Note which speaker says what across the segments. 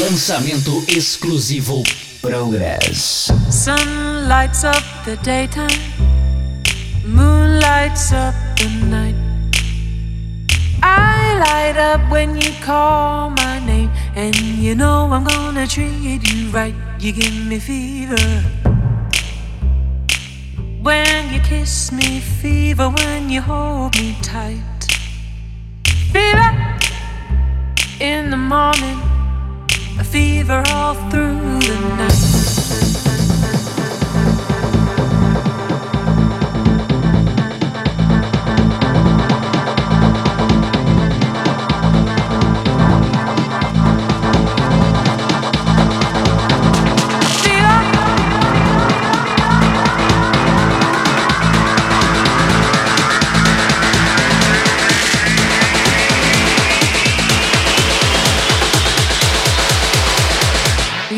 Speaker 1: Lançamento exclusivo Progress.
Speaker 2: Sun lights up the daytime, moon lights up the night. I light up when you call my name, and you know I'm gonna treat you right. You give me fever when you kiss me, fever when you hold me tight. Fever in the morning a fever all through the night.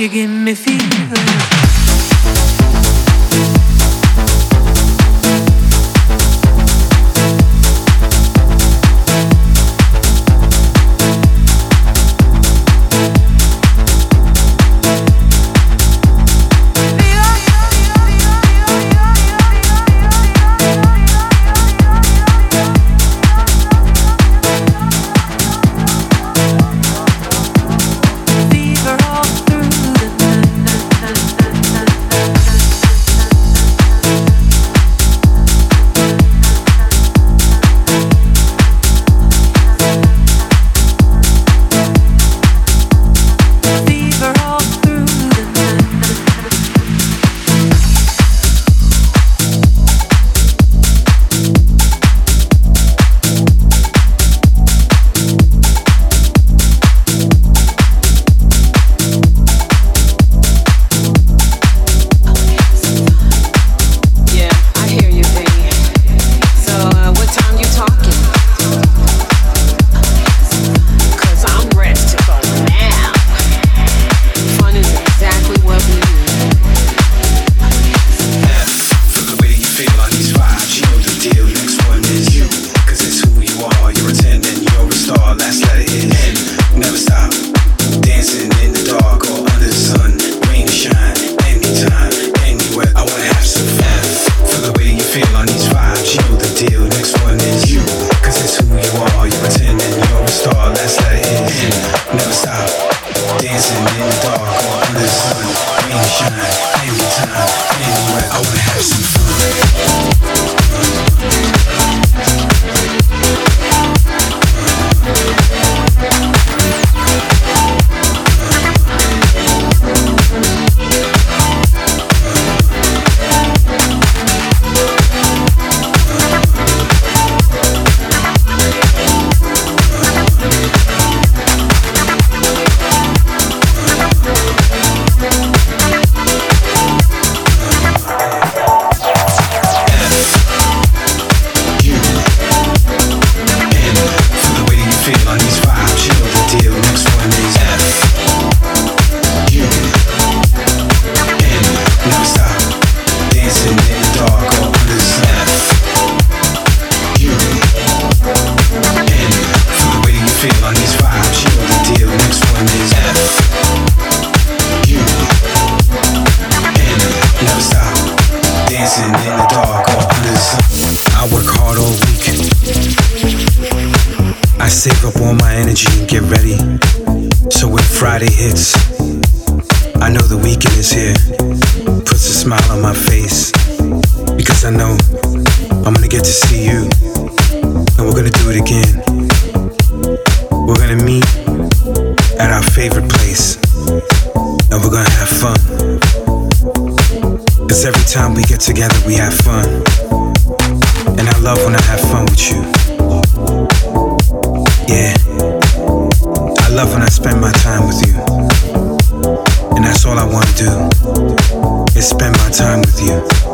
Speaker 2: You give me.
Speaker 3: Save up all my energy and get ready. So when Friday hits, I know the weekend is here. Puts a smile on my face. Because I know I'm gonna get to see you. And we're gonna do it again. We're gonna meet at our favorite place. And we're gonna have fun. Cause every time we get together, we have fun. And I love when I have fun with you.
Speaker 2: Yeah. I love when I spend my time with you. And that's all I want to do is spend my time with you.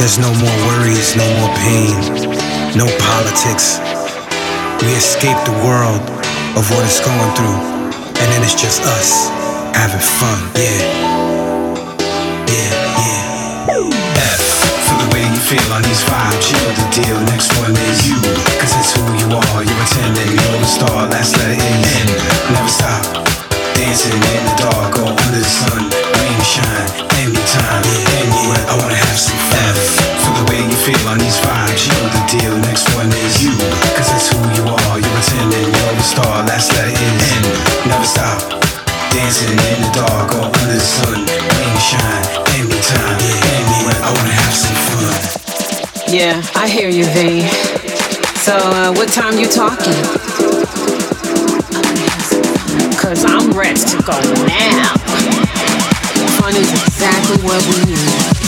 Speaker 2: There's no more worries, no more pain, no politics. We escape the world of what it's going through, and then it's just us having fun, yeah. Yeah, yeah. F for the way you feel on these you know the deal. Next one is you, cause it's who you are. You're attending, you're the star, last letter is N. Never stop, dancing in the dark or under the sun, rain shine, anytime, anywhere. I wanna have some fun. Feel on these vibes, you the deal. Next one is you, cause it's who you are. You're attending, you're the star, last letter is N. Never stop. Dancing in the dark or under the sun, rain shine, anytime, anywhere. I wanna have some fun.
Speaker 4: Yeah, I hear you, V. So, uh, what time you talking? Cause I'm ready to go now. Fun is exactly what we need.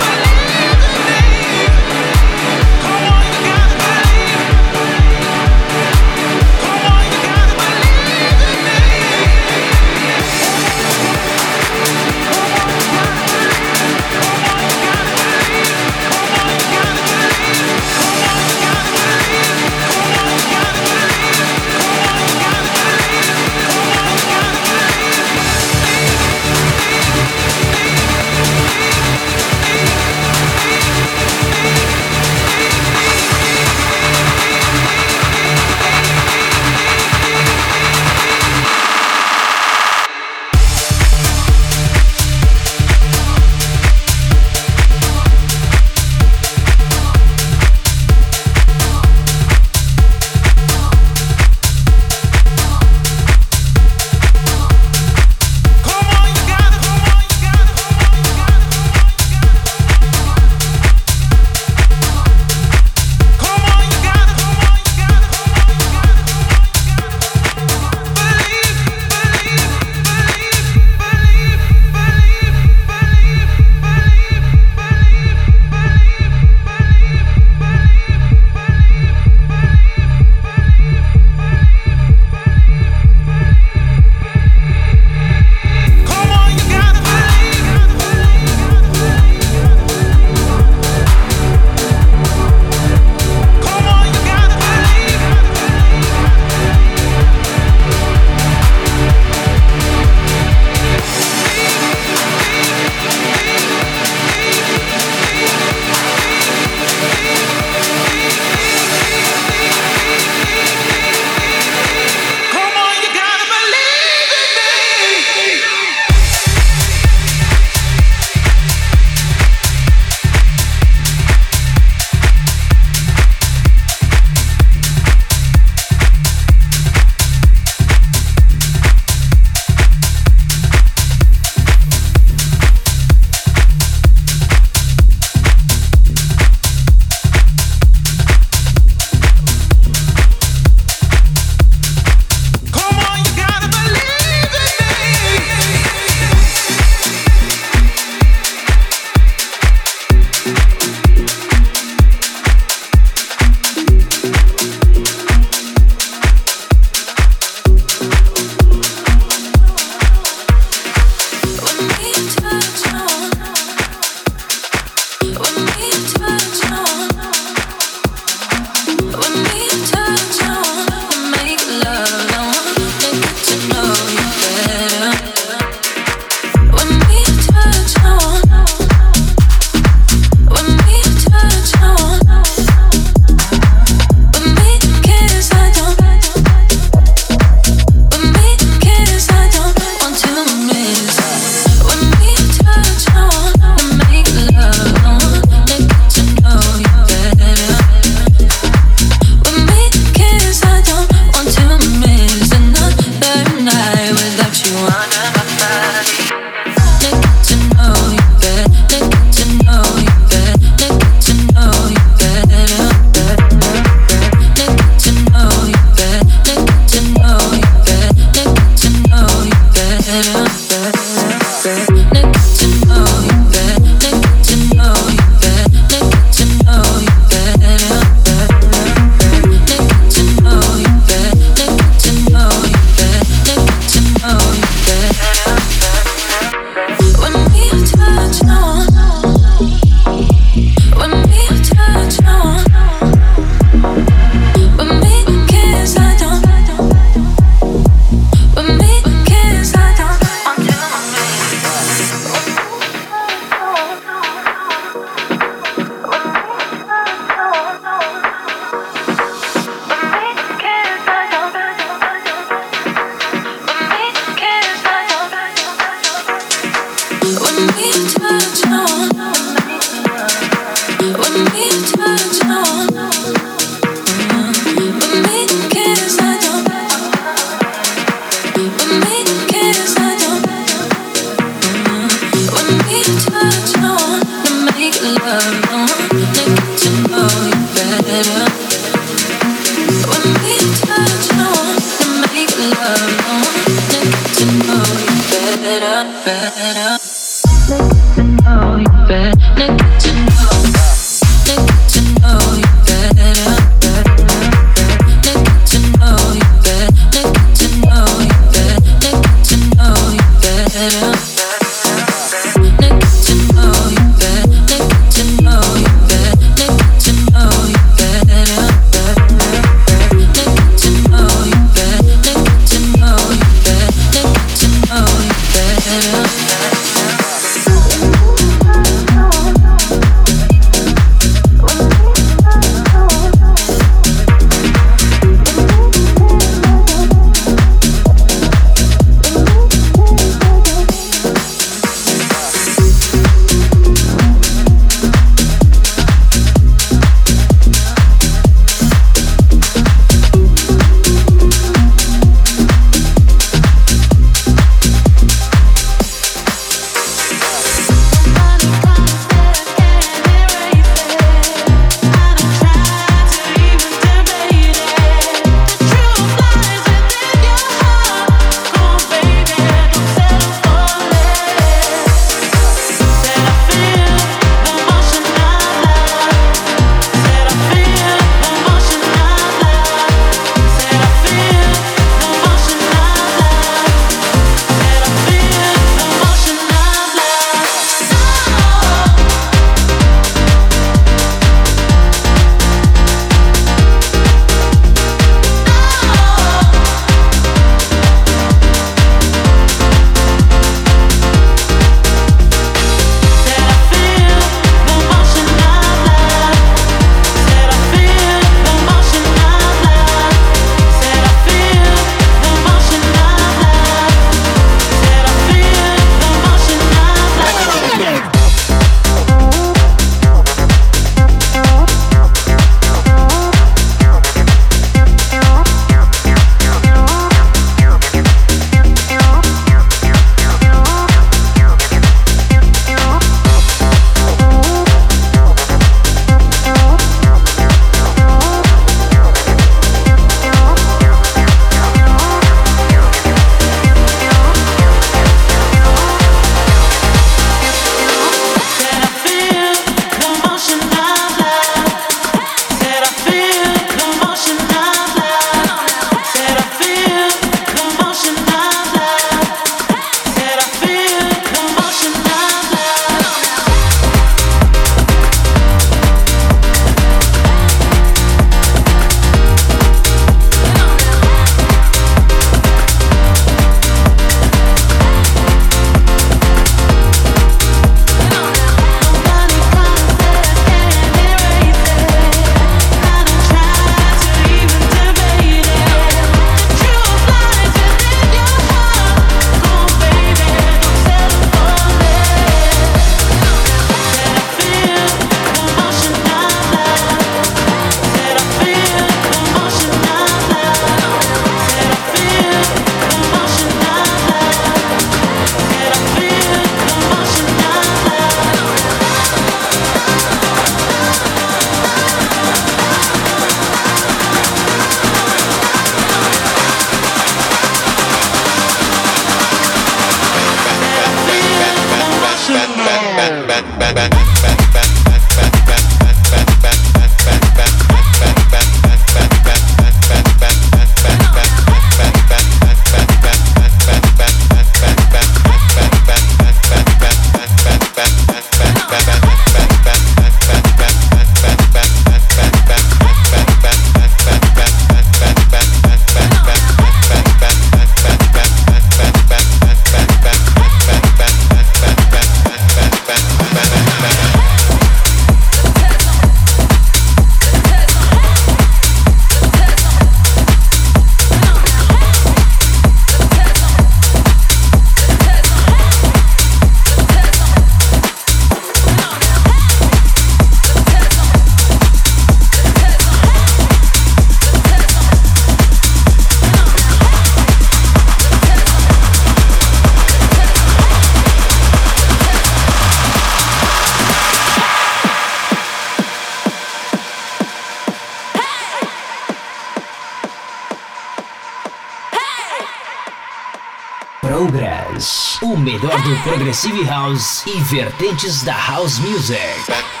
Speaker 5: Progressive House e vertentes da House Music.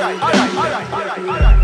Speaker 5: alright, alright, alright, alright, alright.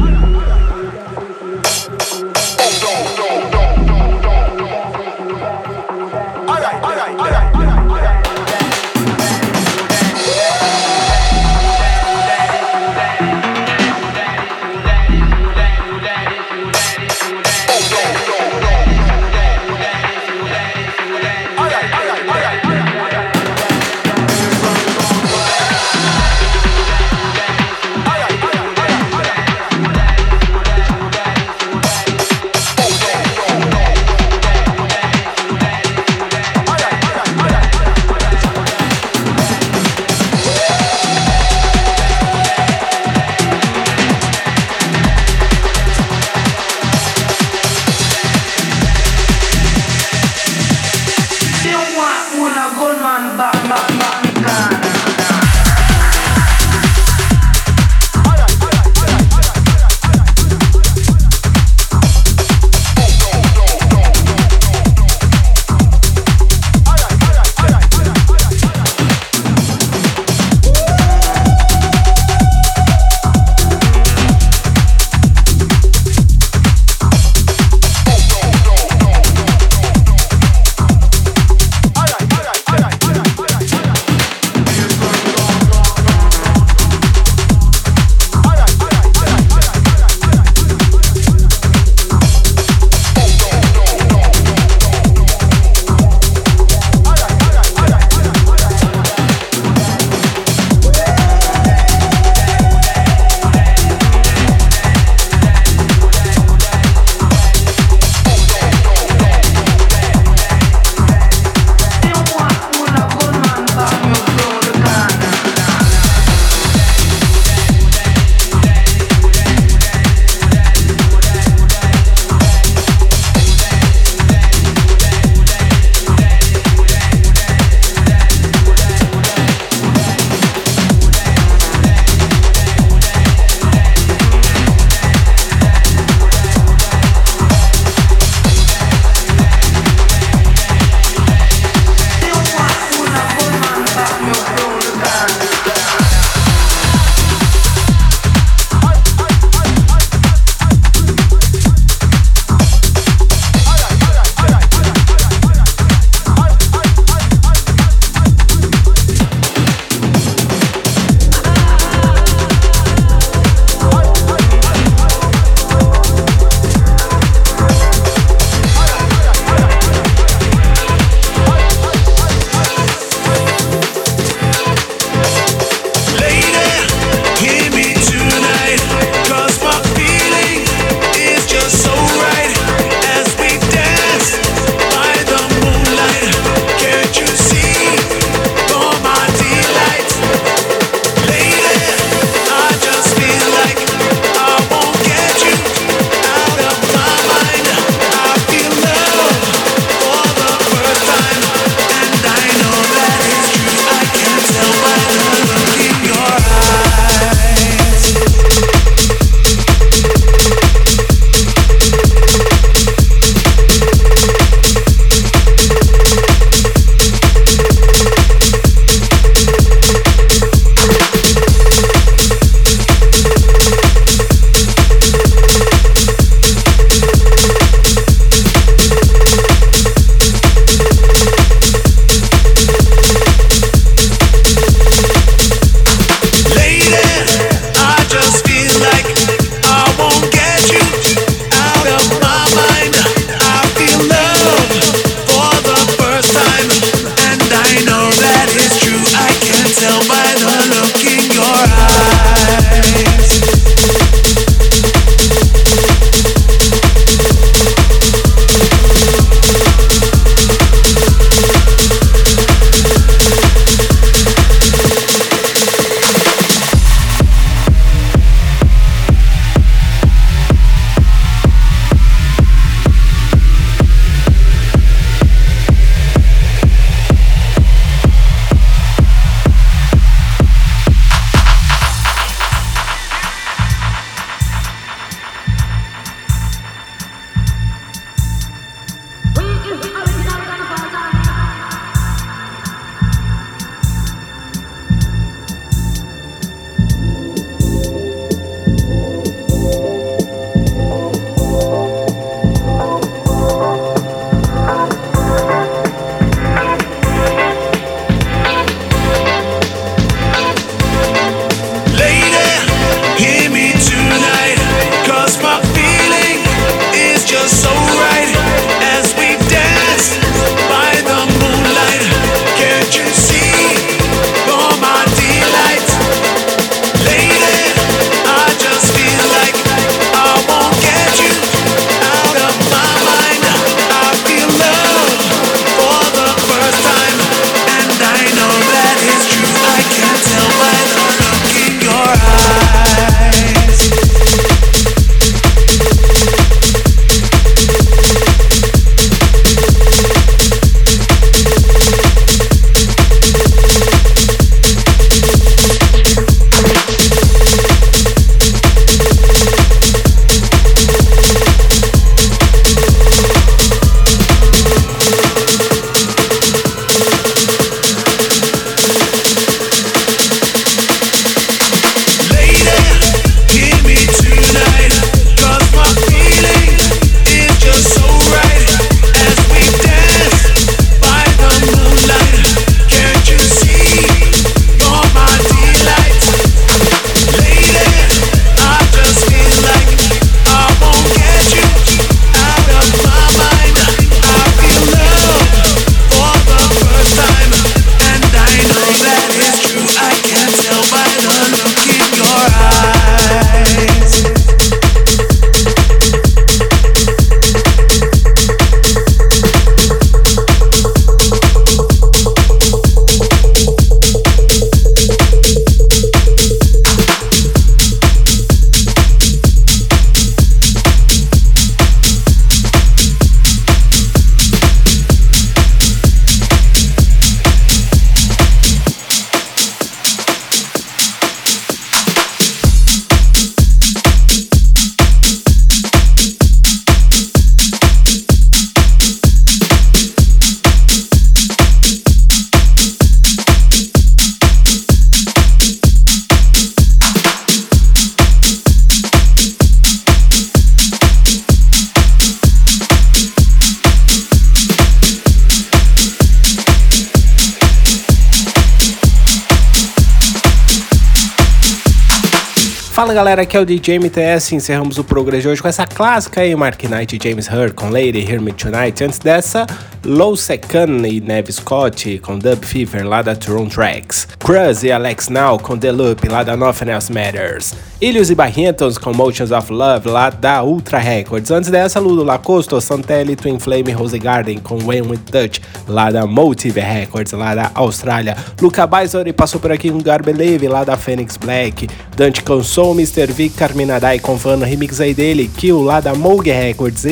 Speaker 6: Galera, aqui é o DJ MTS. Encerramos o programa de hoje com essa clássica aí, Mark Knight James Hurd com Lady Hear Me Tonight. Antes dessa, Low Second e Nev Scott com Dub Fever lá da Tron Tracks. Cruz e Alex Now com The Loop lá da Nothing Else Matters. Ilhos e Barrientos com Motions of Love lá da Ultra Records. Antes dessa, Ludo Lacosto, Santelli, Twin Flame Rose Garden com When With Touch lá da Motive Records lá da Austrália. Luca Baisori passou por aqui com Garbeleve lá da Phoenix Black. Dante cansou Mr. V Carminadai com Van remix aí dele. Kill lá da Moog Records.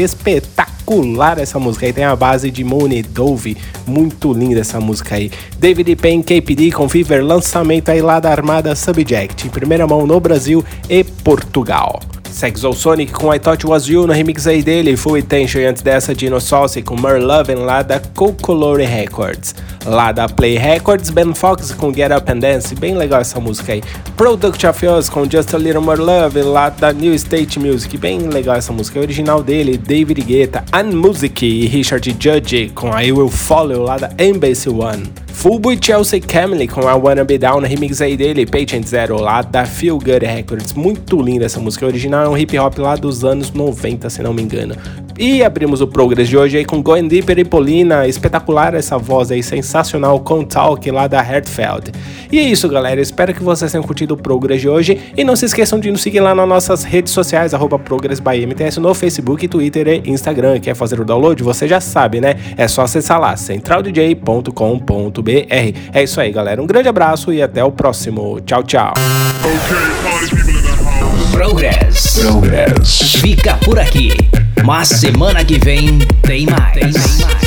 Speaker 6: Espetacular essa música aí. Tem a base de Mooney Dove. Muito linda essa música aí. David Payne KPD com Fever. Lançamento aí lá da Armada Subject. Em primeira mão no Brasil e Portugal. Sex Sonic com I Thought Was You no remix aí dele, Full Attention e antes dessa Dino Sauce com Merlovin lá da Cocolore Records. Lá da Play Records, Ben Fox com Get Up and Dance, bem legal essa música aí. Product of Yours com Just a Little More Love lá da New State Music, bem legal essa música. É original dele, David Guetta, and Music e Richard Judge com I Will Follow lá da Embassy One. Fullboy Chelsea Camille com I Wanna Be Down, remix aí dele, Patient Zero lá da Feel Good Records. Muito linda essa música, original é um hip hop lá dos anos 90, se não me engano. E abrimos o Progress de hoje aí com Going Deeper e Polina, espetacular essa voz aí, sensacional, com Talk lá da Hertfeld. E é isso, galera, espero que vocês tenham curtido o Progress de hoje e não se esqueçam de nos seguir lá nas nossas redes sociais, arroba Progress by MTS no Facebook, Twitter e Instagram. Quer fazer o download? Você já sabe, né? É só acessar lá, centraldj.com.br. É isso aí, galera, um grande abraço e até o próximo. Tchau, tchau.
Speaker 5: Progress.
Speaker 7: Progress.
Speaker 5: Fica por aqui. Mas semana que vem tem mais. Tem mais.